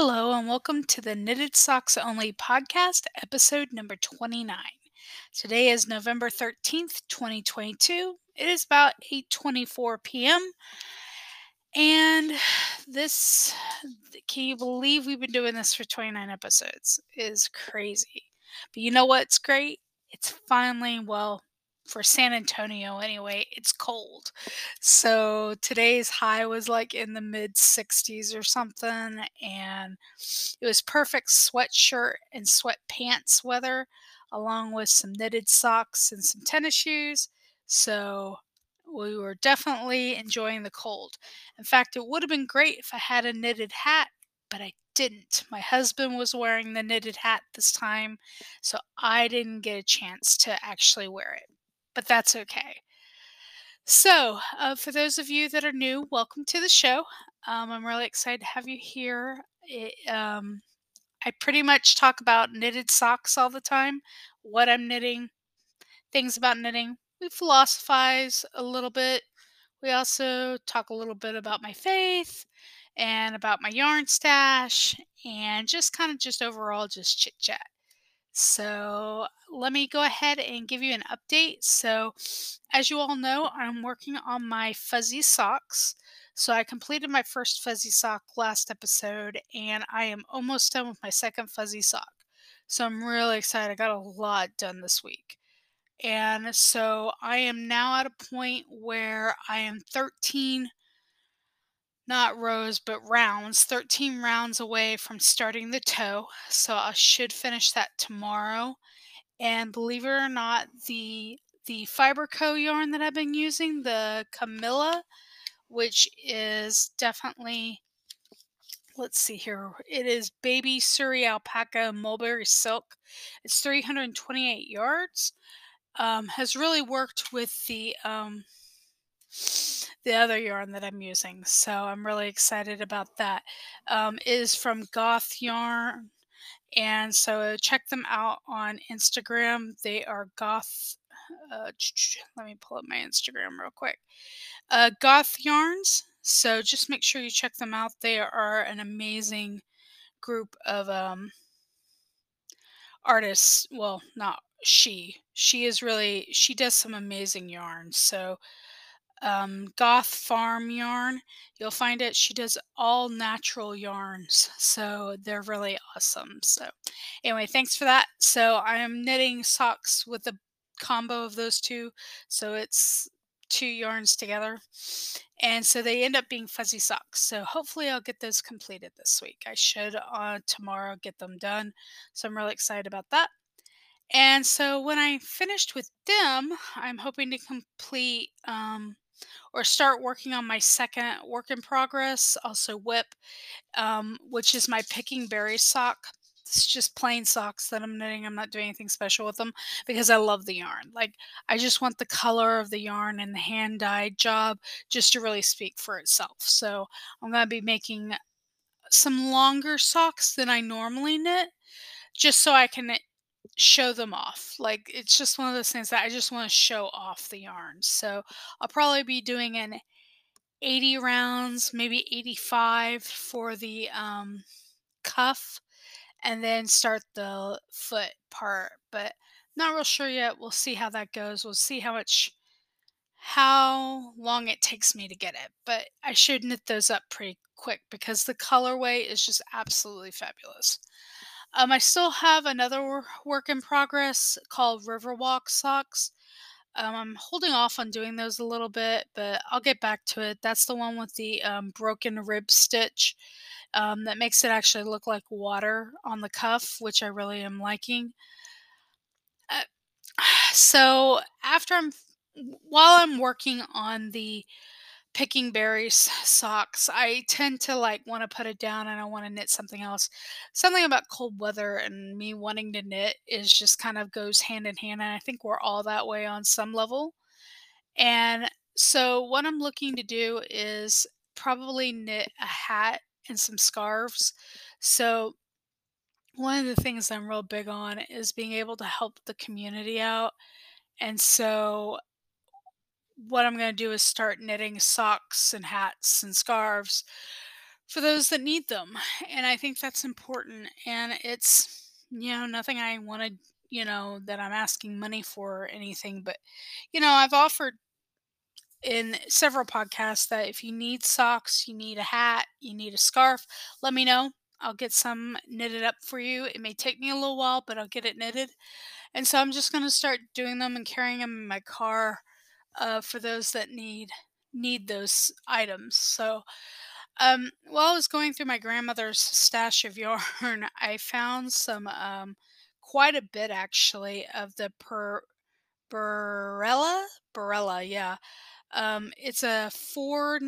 Hello, and welcome to the Knitted Socks Only podcast, episode number 29. Today is November 13th, 2022. It is about 8:24 p.m. And this can you believe we've been doing this for 29 episodes? It is crazy. But you know what's great? It's finally, well, for San Antonio anyway, it's cold. So today's high was like in the mid 60s or something, and it was perfect sweatshirt and sweatpants weather, along with some knitted socks and some tennis shoes. So we were definitely enjoying the cold. In fact, it would have been great if I had a knitted hat, but I didn't. My husband was wearing the knitted hat this time, so I didn't get a chance to actually wear it but that's okay. So, uh, for those of you that are new, welcome to the show. Um, I'm really excited to have you here. It, um, I pretty much talk about knitted socks all the time, what I'm knitting, things about knitting. We philosophize a little bit. We also talk a little bit about my faith and about my yarn stash and just kind of just overall just chit chat. So let me go ahead and give you an update. So, as you all know, I'm working on my fuzzy socks. So, I completed my first fuzzy sock last episode, and I am almost done with my second fuzzy sock. So, I'm really excited. I got a lot done this week. And so, I am now at a point where I am 13 not rows but rounds 13 rounds away from starting the toe. So i should finish that tomorrow. And believe it or not the the fiberco yarn that i've been using the camilla which is definitely let's see here it is baby Suri alpaca mulberry silk. It's 328 yards. Um, has really worked with the um, the other yarn that I'm using. So I'm really excited about that. Um, is from Goth Yarn. And so check them out on Instagram. They are Goth. Uh, let me pull up my Instagram real quick. Uh, Goth Yarns. So just make sure you check them out. They are an amazing group of um, artists. Well, not she. She is really, she does some amazing yarns. So um, Goth Farm Yarn. You'll find it. She does all natural yarns, so they're really awesome. So, anyway, thanks for that. So, I am knitting socks with a combo of those two. So, it's two yarns together. And so they end up being fuzzy socks. So hopefully I'll get those completed this week. I should uh, tomorrow get them done. So I'm really excited about that. And so when I finished with them, I'm hoping to complete um, or start working on my second work in progress, also whip, um, which is my picking berry sock. It's just plain socks that I'm knitting. I'm not doing anything special with them because I love the yarn. Like, I just want the color of the yarn and the hand dyed job just to really speak for itself. So, I'm going to be making some longer socks than I normally knit just so I can show them off. Like it's just one of those things that I just want to show off the yarns. So I'll probably be doing an 80 rounds, maybe 85 for the um, cuff, and then start the foot part. But not real sure yet. We'll see how that goes. We'll see how much how long it takes me to get it. But I should knit those up pretty quick because the colorway is just absolutely fabulous. Um, I still have another work in progress called Riverwalk socks. Um, I'm holding off on doing those a little bit, but I'll get back to it. That's the one with the um, broken rib stitch um, that makes it actually look like water on the cuff, which I really am liking. Uh, so after I'm, while I'm working on the picking berries socks. I tend to like want to put it down and I want to knit something else. Something about cold weather and me wanting to knit is just kind of goes hand in hand. And I think we're all that way on some level. And so, what I'm looking to do is probably knit a hat and some scarves. So, one of the things I'm real big on is being able to help the community out. And so what I'm going to do is start knitting socks and hats and scarves for those that need them. And I think that's important. And it's, you know, nothing I wanted, you know, that I'm asking money for or anything. But, you know, I've offered in several podcasts that if you need socks, you need a hat, you need a scarf, let me know. I'll get some knitted up for you. It may take me a little while, but I'll get it knitted. And so I'm just going to start doing them and carrying them in my car uh, for those that need need those items. So um, while I was going through my grandmother's stash of yarn, I found some um, quite a bit actually of the per Berella Berella, yeah. Um, it's a four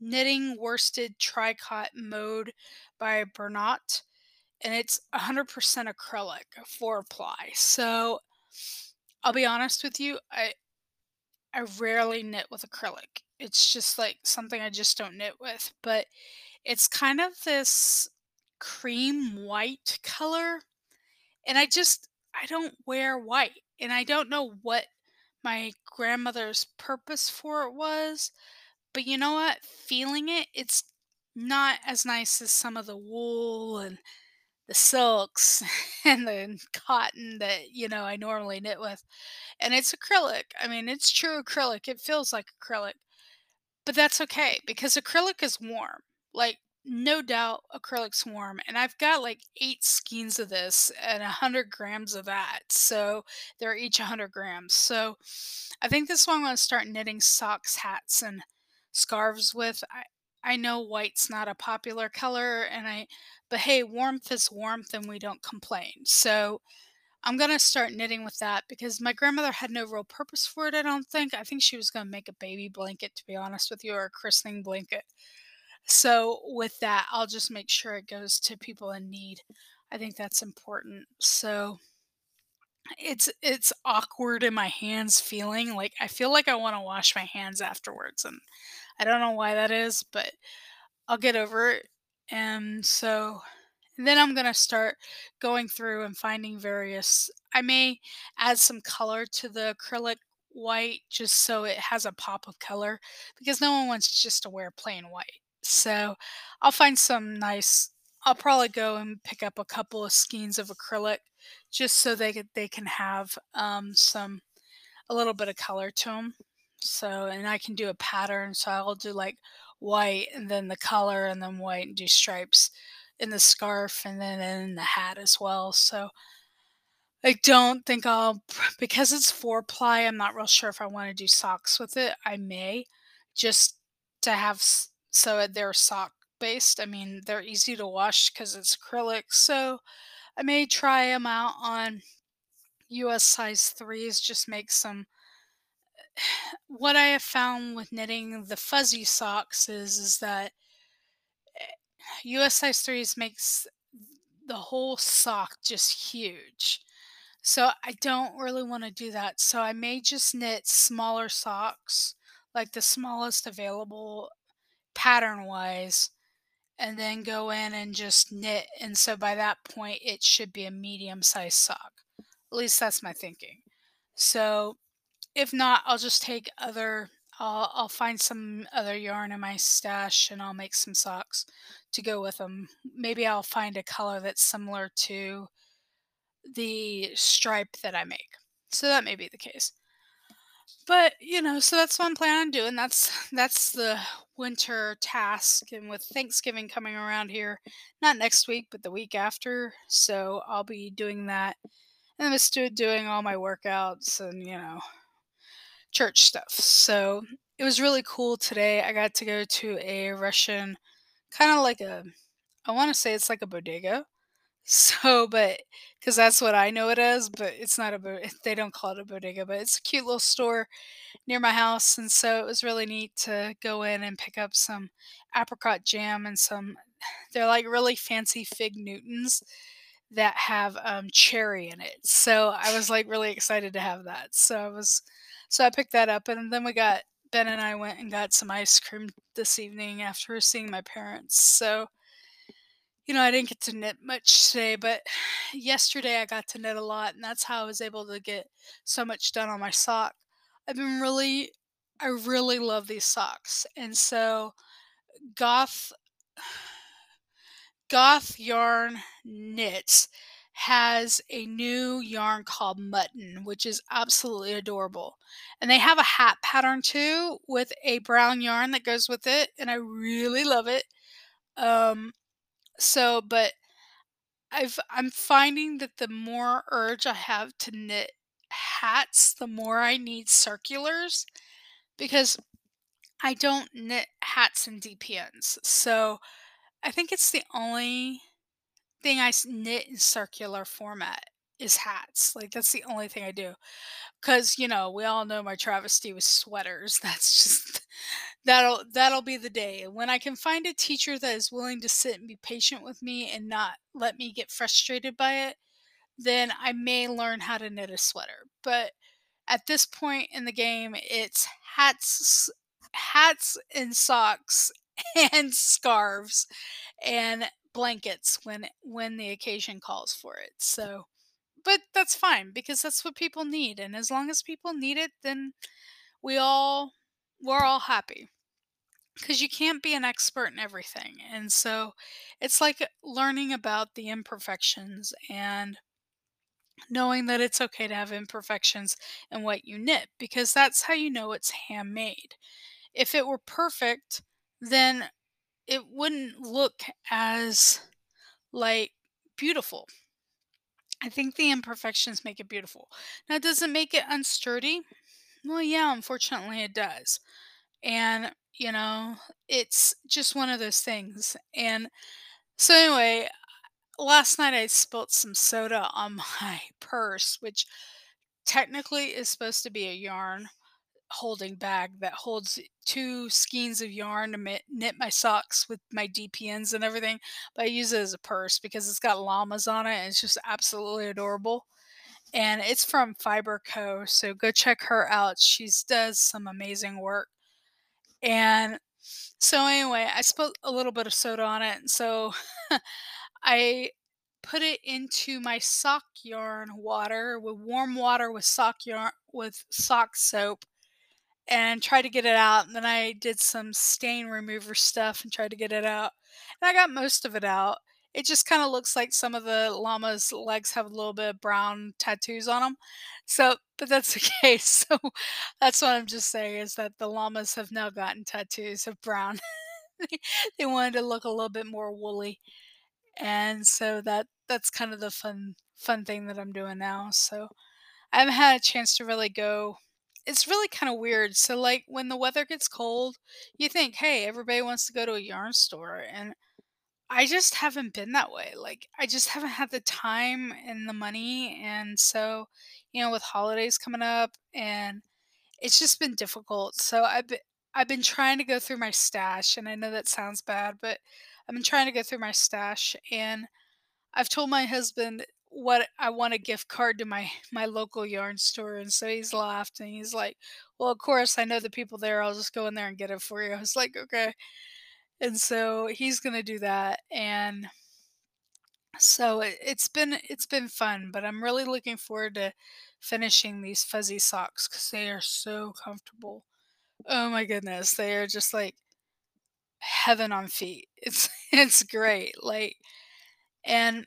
knitting worsted tricot mode by Bernat, and it's 100% acrylic four ply. So I'll be honest with you, I I rarely knit with acrylic. It's just like something I just don't knit with, but it's kind of this cream white color, and I just I don't wear white, and I don't know what my grandmother's purpose for it was, but you know what? Feeling it, it's not as nice as some of the wool and the silks and the cotton that, you know, I normally knit with. And it's acrylic. I mean, it's true acrylic. It feels like acrylic. But that's okay because acrylic is warm. Like, no doubt acrylic's warm. And I've got like eight skeins of this and a hundred grams of that. So they're each a hundred grams. So I think this one I'm going to start knitting socks, hats, and scarves with. I, I know white's not a popular color and I but hey, warmth is warmth and we don't complain. So I'm gonna start knitting with that because my grandmother had no real purpose for it, I don't think. I think she was gonna make a baby blanket, to be honest with you, or a christening blanket. So with that, I'll just make sure it goes to people in need. I think that's important. So it's it's awkward in my hands feeling like I feel like I want to wash my hands afterwards and I don't know why that is, but I'll get over it. And so and then I'm going to start going through and finding various. I may add some color to the acrylic white just so it has a pop of color because no one wants just to wear plain white. So I'll find some nice. I'll probably go and pick up a couple of skeins of acrylic just so they they can have um, some a little bit of color to them. So and I can do a pattern. So I'll do like white and then the color and then white and do stripes in the scarf and then in the hat as well. So I don't think I'll because it's four ply. I'm not real sure if I want to do socks with it. I may just to have so they're sock based. I mean, they're easy to wash because it's acrylic. So I may try them out on US size threes. Just make some. What I have found with knitting the fuzzy socks is is that eh, US size threes makes the whole sock just huge. So I don't really want to do that. So I may just knit smaller socks, like the smallest available pattern wise, and then go in and just knit. And so by that point, it should be a medium sized sock. At least that's my thinking. So if not, I'll just take other I'll I'll find some other yarn in my stash and I'll make some socks to go with them. Maybe I'll find a color that's similar to the stripe that I make. So that may be the case. But, you know, so that's what I'm planning on doing. That's that's the winter task and with Thanksgiving coming around here, not next week, but the week after. So I'll be doing that. And I'm still doing all my workouts and, you know, church stuff. So it was really cool today. I got to go to a Russian, kind of like a, I want to say it's like a bodega. So, but because that's what I know it as, but it's not a, they don't call it a bodega, but it's a cute little store near my house. And so it was really neat to go in and pick up some apricot jam and some, they're like really fancy fig Newtons that have um, cherry in it. So I was like really excited to have that. So I was, so I picked that up, and then we got Ben and I went and got some ice cream this evening after seeing my parents. So, you know, I didn't get to knit much today, but yesterday I got to knit a lot, and that's how I was able to get so much done on my sock. I've been really, I really love these socks, and so Goth Goth Yarn Knits has a new yarn called Mutton, which is absolutely adorable. And they have a hat pattern too with a brown yarn that goes with it, and I really love it. Um, so, but I've I'm finding that the more urge I have to knit hats, the more I need circulars because I don't knit hats in DPNs. So I think it's the only thing I knit in circular format is hats. Like that's the only thing I do. Cause you know, we all know my travesty with sweaters. That's just that'll that'll be the day. When I can find a teacher that is willing to sit and be patient with me and not let me get frustrated by it, then I may learn how to knit a sweater. But at this point in the game, it's hats, hats and socks and scarves and blankets when when the occasion calls for it. So, but that's fine because that's what people need and as long as people need it, then we all we're all happy because you can't be an expert in everything. And so it's like learning about the imperfections and knowing that it's okay to have imperfections in what you knit because that's how you know it's handmade. If it were perfect, then it wouldn't look as like beautiful. I think the imperfections make it beautiful. Now, does it make it unsturdy? Well, yeah, unfortunately it does. And, you know, it's just one of those things. And so, anyway, last night I spilt some soda on my purse, which technically is supposed to be a yarn holding bag that holds two skeins of yarn to knit, my socks with my DPNs and everything. But I use it as a purse because it's got llamas on it and it's just absolutely adorable. And it's from Fiber Co. So go check her out. She does some amazing work. And so anyway, I spilled a little bit of soda on it. And so I put it into my sock yarn water with warm water with sock yarn with sock soap and tried to get it out. And then I did some stain remover stuff and tried to get it out. And I got most of it out. It just kind of looks like some of the llama's legs have a little bit of brown tattoos on them. So, but that's okay. So, that's what I'm just saying is that the llamas have now gotten tattoos of brown. they wanted to look a little bit more woolly. And so that that's kind of the fun fun thing that I'm doing now. So, I haven't had a chance to really go it's really kind of weird. So, like, when the weather gets cold, you think, hey, everybody wants to go to a yarn store. And I just haven't been that way. Like, I just haven't had the time and the money. And so, you know, with holidays coming up, and it's just been difficult. So, I've been, I've been trying to go through my stash. And I know that sounds bad, but I've been trying to go through my stash. And I've told my husband what I want a gift card to my my local yarn store, and so he's laughed and he's like, "Well, of course I know the people there. I'll just go in there and get it for you." I was like, "Okay," and so he's gonna do that, and so it, it's been it's been fun, but I'm really looking forward to finishing these fuzzy socks because they are so comfortable. Oh my goodness, they are just like heaven on feet. It's it's great, like and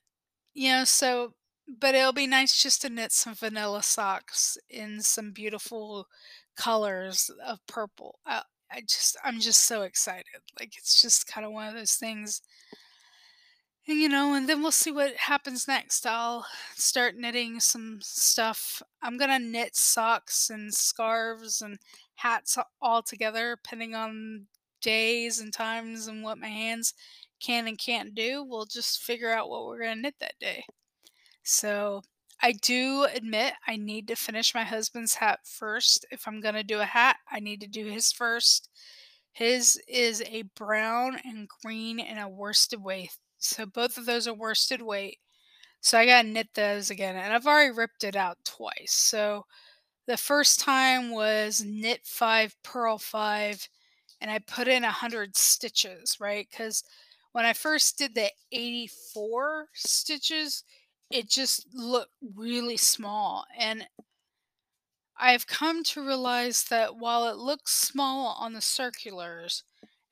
You know, so but it'll be nice just to knit some vanilla socks in some beautiful colors of purple. I, I just I'm just so excited. Like it's just kind of one of those things. And you know, and then we'll see what happens next. I'll start knitting some stuff. I'm gonna knit socks and scarves and hats all together, depending on days and times and what my hands can and can't do. We'll just figure out what we're gonna knit that day. So I do admit I need to finish my husband's hat first. If I'm going to do a hat, I need to do his first. His is a brown and green and a worsted weight. So both of those are worsted weight. So I got to knit those again. And I've already ripped it out twice. So the first time was knit five, purl five, and I put in a hundred stitches, right? Because when I first did the 84 stitches, it just looked really small. And I've come to realize that while it looks small on the circulars,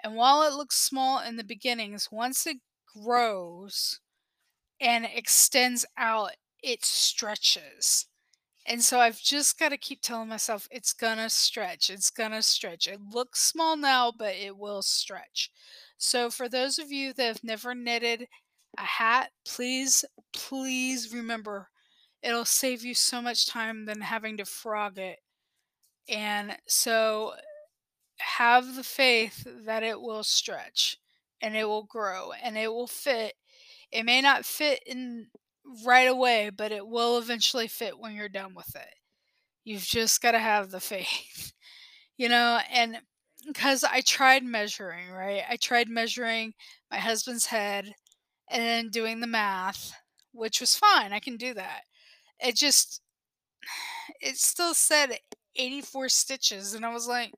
and while it looks small in the beginnings, once it grows and extends out, it stretches. And so I've just got to keep telling myself it's going to stretch. It's going to stretch. It looks small now, but it will stretch. So for those of you that have never knitted a hat, please, please remember it'll save you so much time than having to frog it. And so have the faith that it will stretch and it will grow and it will fit. It may not fit in right away, but it will eventually fit when you're done with it. You've just got to have the faith. You know, and because I tried measuring, right? I tried measuring my husband's head and then doing the math, which was fine. I can do that. It just, it still said 84 stitches. And I was like,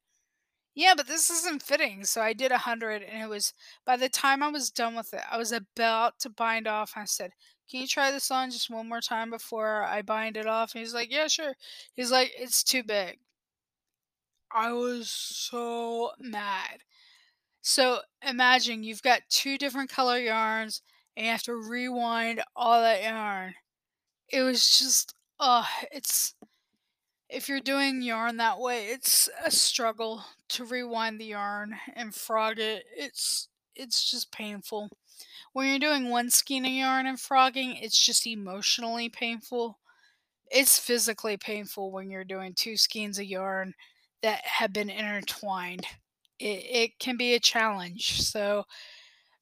yeah, but this isn't fitting. So I did a 100 and it was, by the time I was done with it, I was about to bind off. I said, can you try this on just one more time before I bind it off? And he's like, yeah, sure. He's like, it's too big. I was so mad. So imagine you've got two different color yarns and you have to rewind all that yarn. It was just, oh, it's, if you're doing yarn that way, it's a struggle to rewind the yarn and frog it. It's, it's just painful. When you're doing one skein of yarn and frogging, it's just emotionally painful. It's physically painful when you're doing two skeins of yarn that have been intertwined. It, it can be a challenge. So,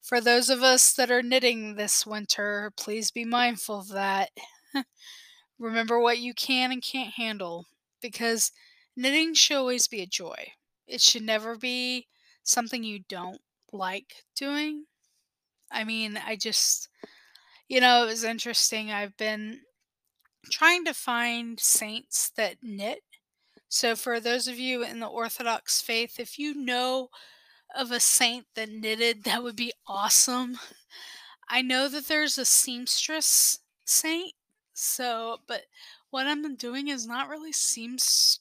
for those of us that are knitting this winter, please be mindful of that. Remember what you can and can't handle because knitting should always be a joy. It should never be something you don't like doing. I mean, I just, you know, it was interesting. I've been trying to find saints that knit so, for those of you in the Orthodox faith, if you know of a saint that knitted, that would be awesome. I know that there's a seamstress saint, so, but what I'm doing is not really seams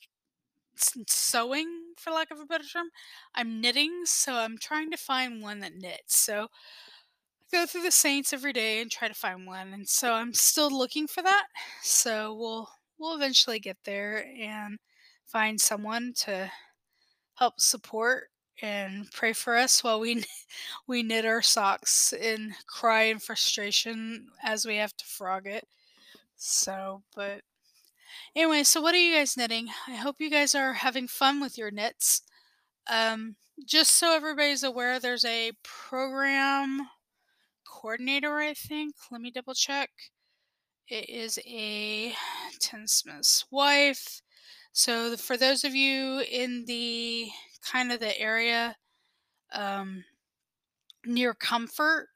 sewing, for lack of a better term. I'm knitting, so I'm trying to find one that knits. So, I go through the saints every day and try to find one, and so I'm still looking for that. So, we'll we'll eventually get there and find someone to help support and pray for us while we we knit our socks and cry in frustration as we have to frog it. So, but anyway, so what are you guys knitting? I hope you guys are having fun with your knits. Um, just so everybody's aware, there's a program coordinator, I think. Let me double check. It is a tinsmith's wife. So for those of you in the kind of the area um, near Comfort,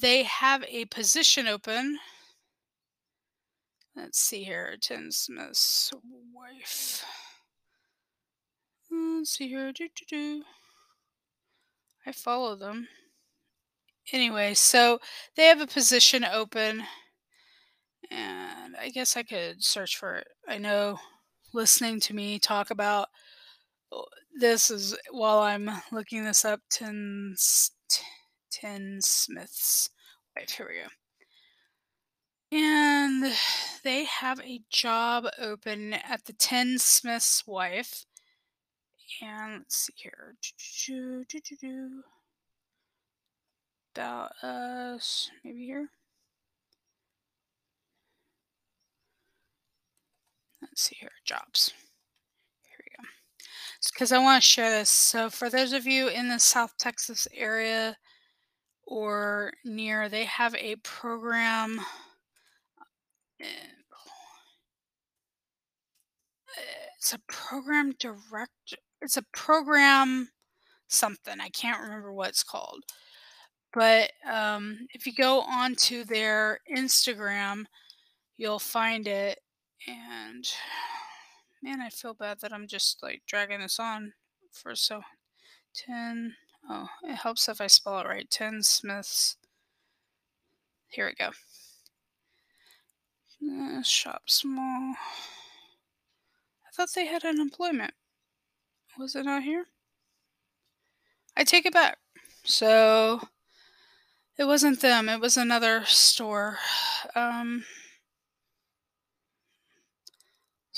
they have a position open. Let's see here, Tinsmith's wife. Let's see here. Do, do, do. I follow them. Anyway, so they have a position open, and I guess I could search for it. I know listening to me talk about this is while I'm looking this up. Tin, Tin Smith's wife. Here we go. And they have a job open at the Tin Smith's wife. And let's see here. About uh, us, maybe here. Let's see here, jobs. Because I want to share this. So, for those of you in the South Texas area or near, they have a program. Uh, it's a program direct. It's a program something. I can't remember what it's called. But um, if you go onto their Instagram, you'll find it and man, I feel bad that I'm just like dragging this on for so 10. Oh, it helps if I spell it right. 10 Smiths. Here we go. Uh, shop small. I thought they had unemployment. Was it not here? I take it back. So It wasn't them, it was another store. Um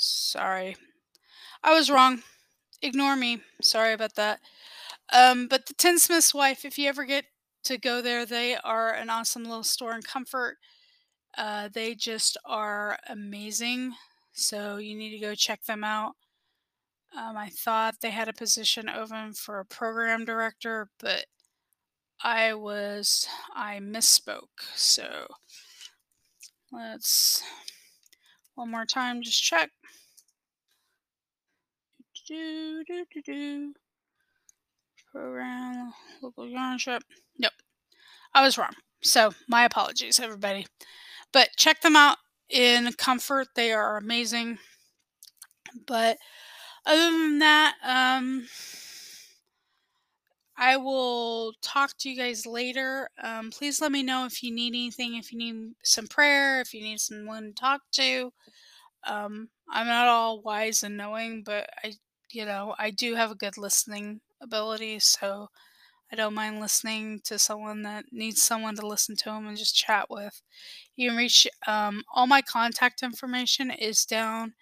sorry. I was wrong. Ignore me. Sorry about that. Um, but the Tinsmith's wife, if you ever get to go there, they are an awesome little store in Comfort. Uh, they just are amazing. So you need to go check them out. Um, I thought they had a position open for a program director, but I was I misspoke. So let's one more time just check. Do do do do. Program local yarn shop. Nope. I was wrong. So my apologies, everybody. But check them out in Comfort. They are amazing. But other than that, um, I will talk to you guys later. Um, please let me know if you need anything, if you need some prayer, if you need someone to talk to. Um, I'm not all wise and knowing, but I, you know, I do have a good listening ability, so I don't mind listening to someone that needs someone to listen to them and just chat with. You can reach um, all my contact information is down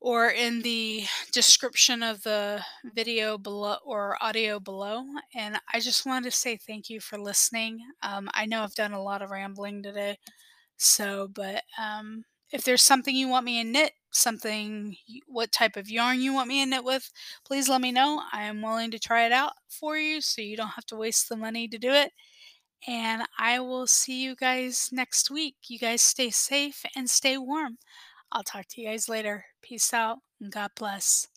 or in the description of the video below or audio below. And I just wanted to say thank you for listening. Um, I know I've done a lot of rambling today, so but um, if there's something you want me to knit, something, what type of yarn you want me to knit with, please let me know. I am willing to try it out for you so you don't have to waste the money to do it. And I will see you guys next week. You guys stay safe and stay warm. I'll talk to you guys later. Peace out and God bless.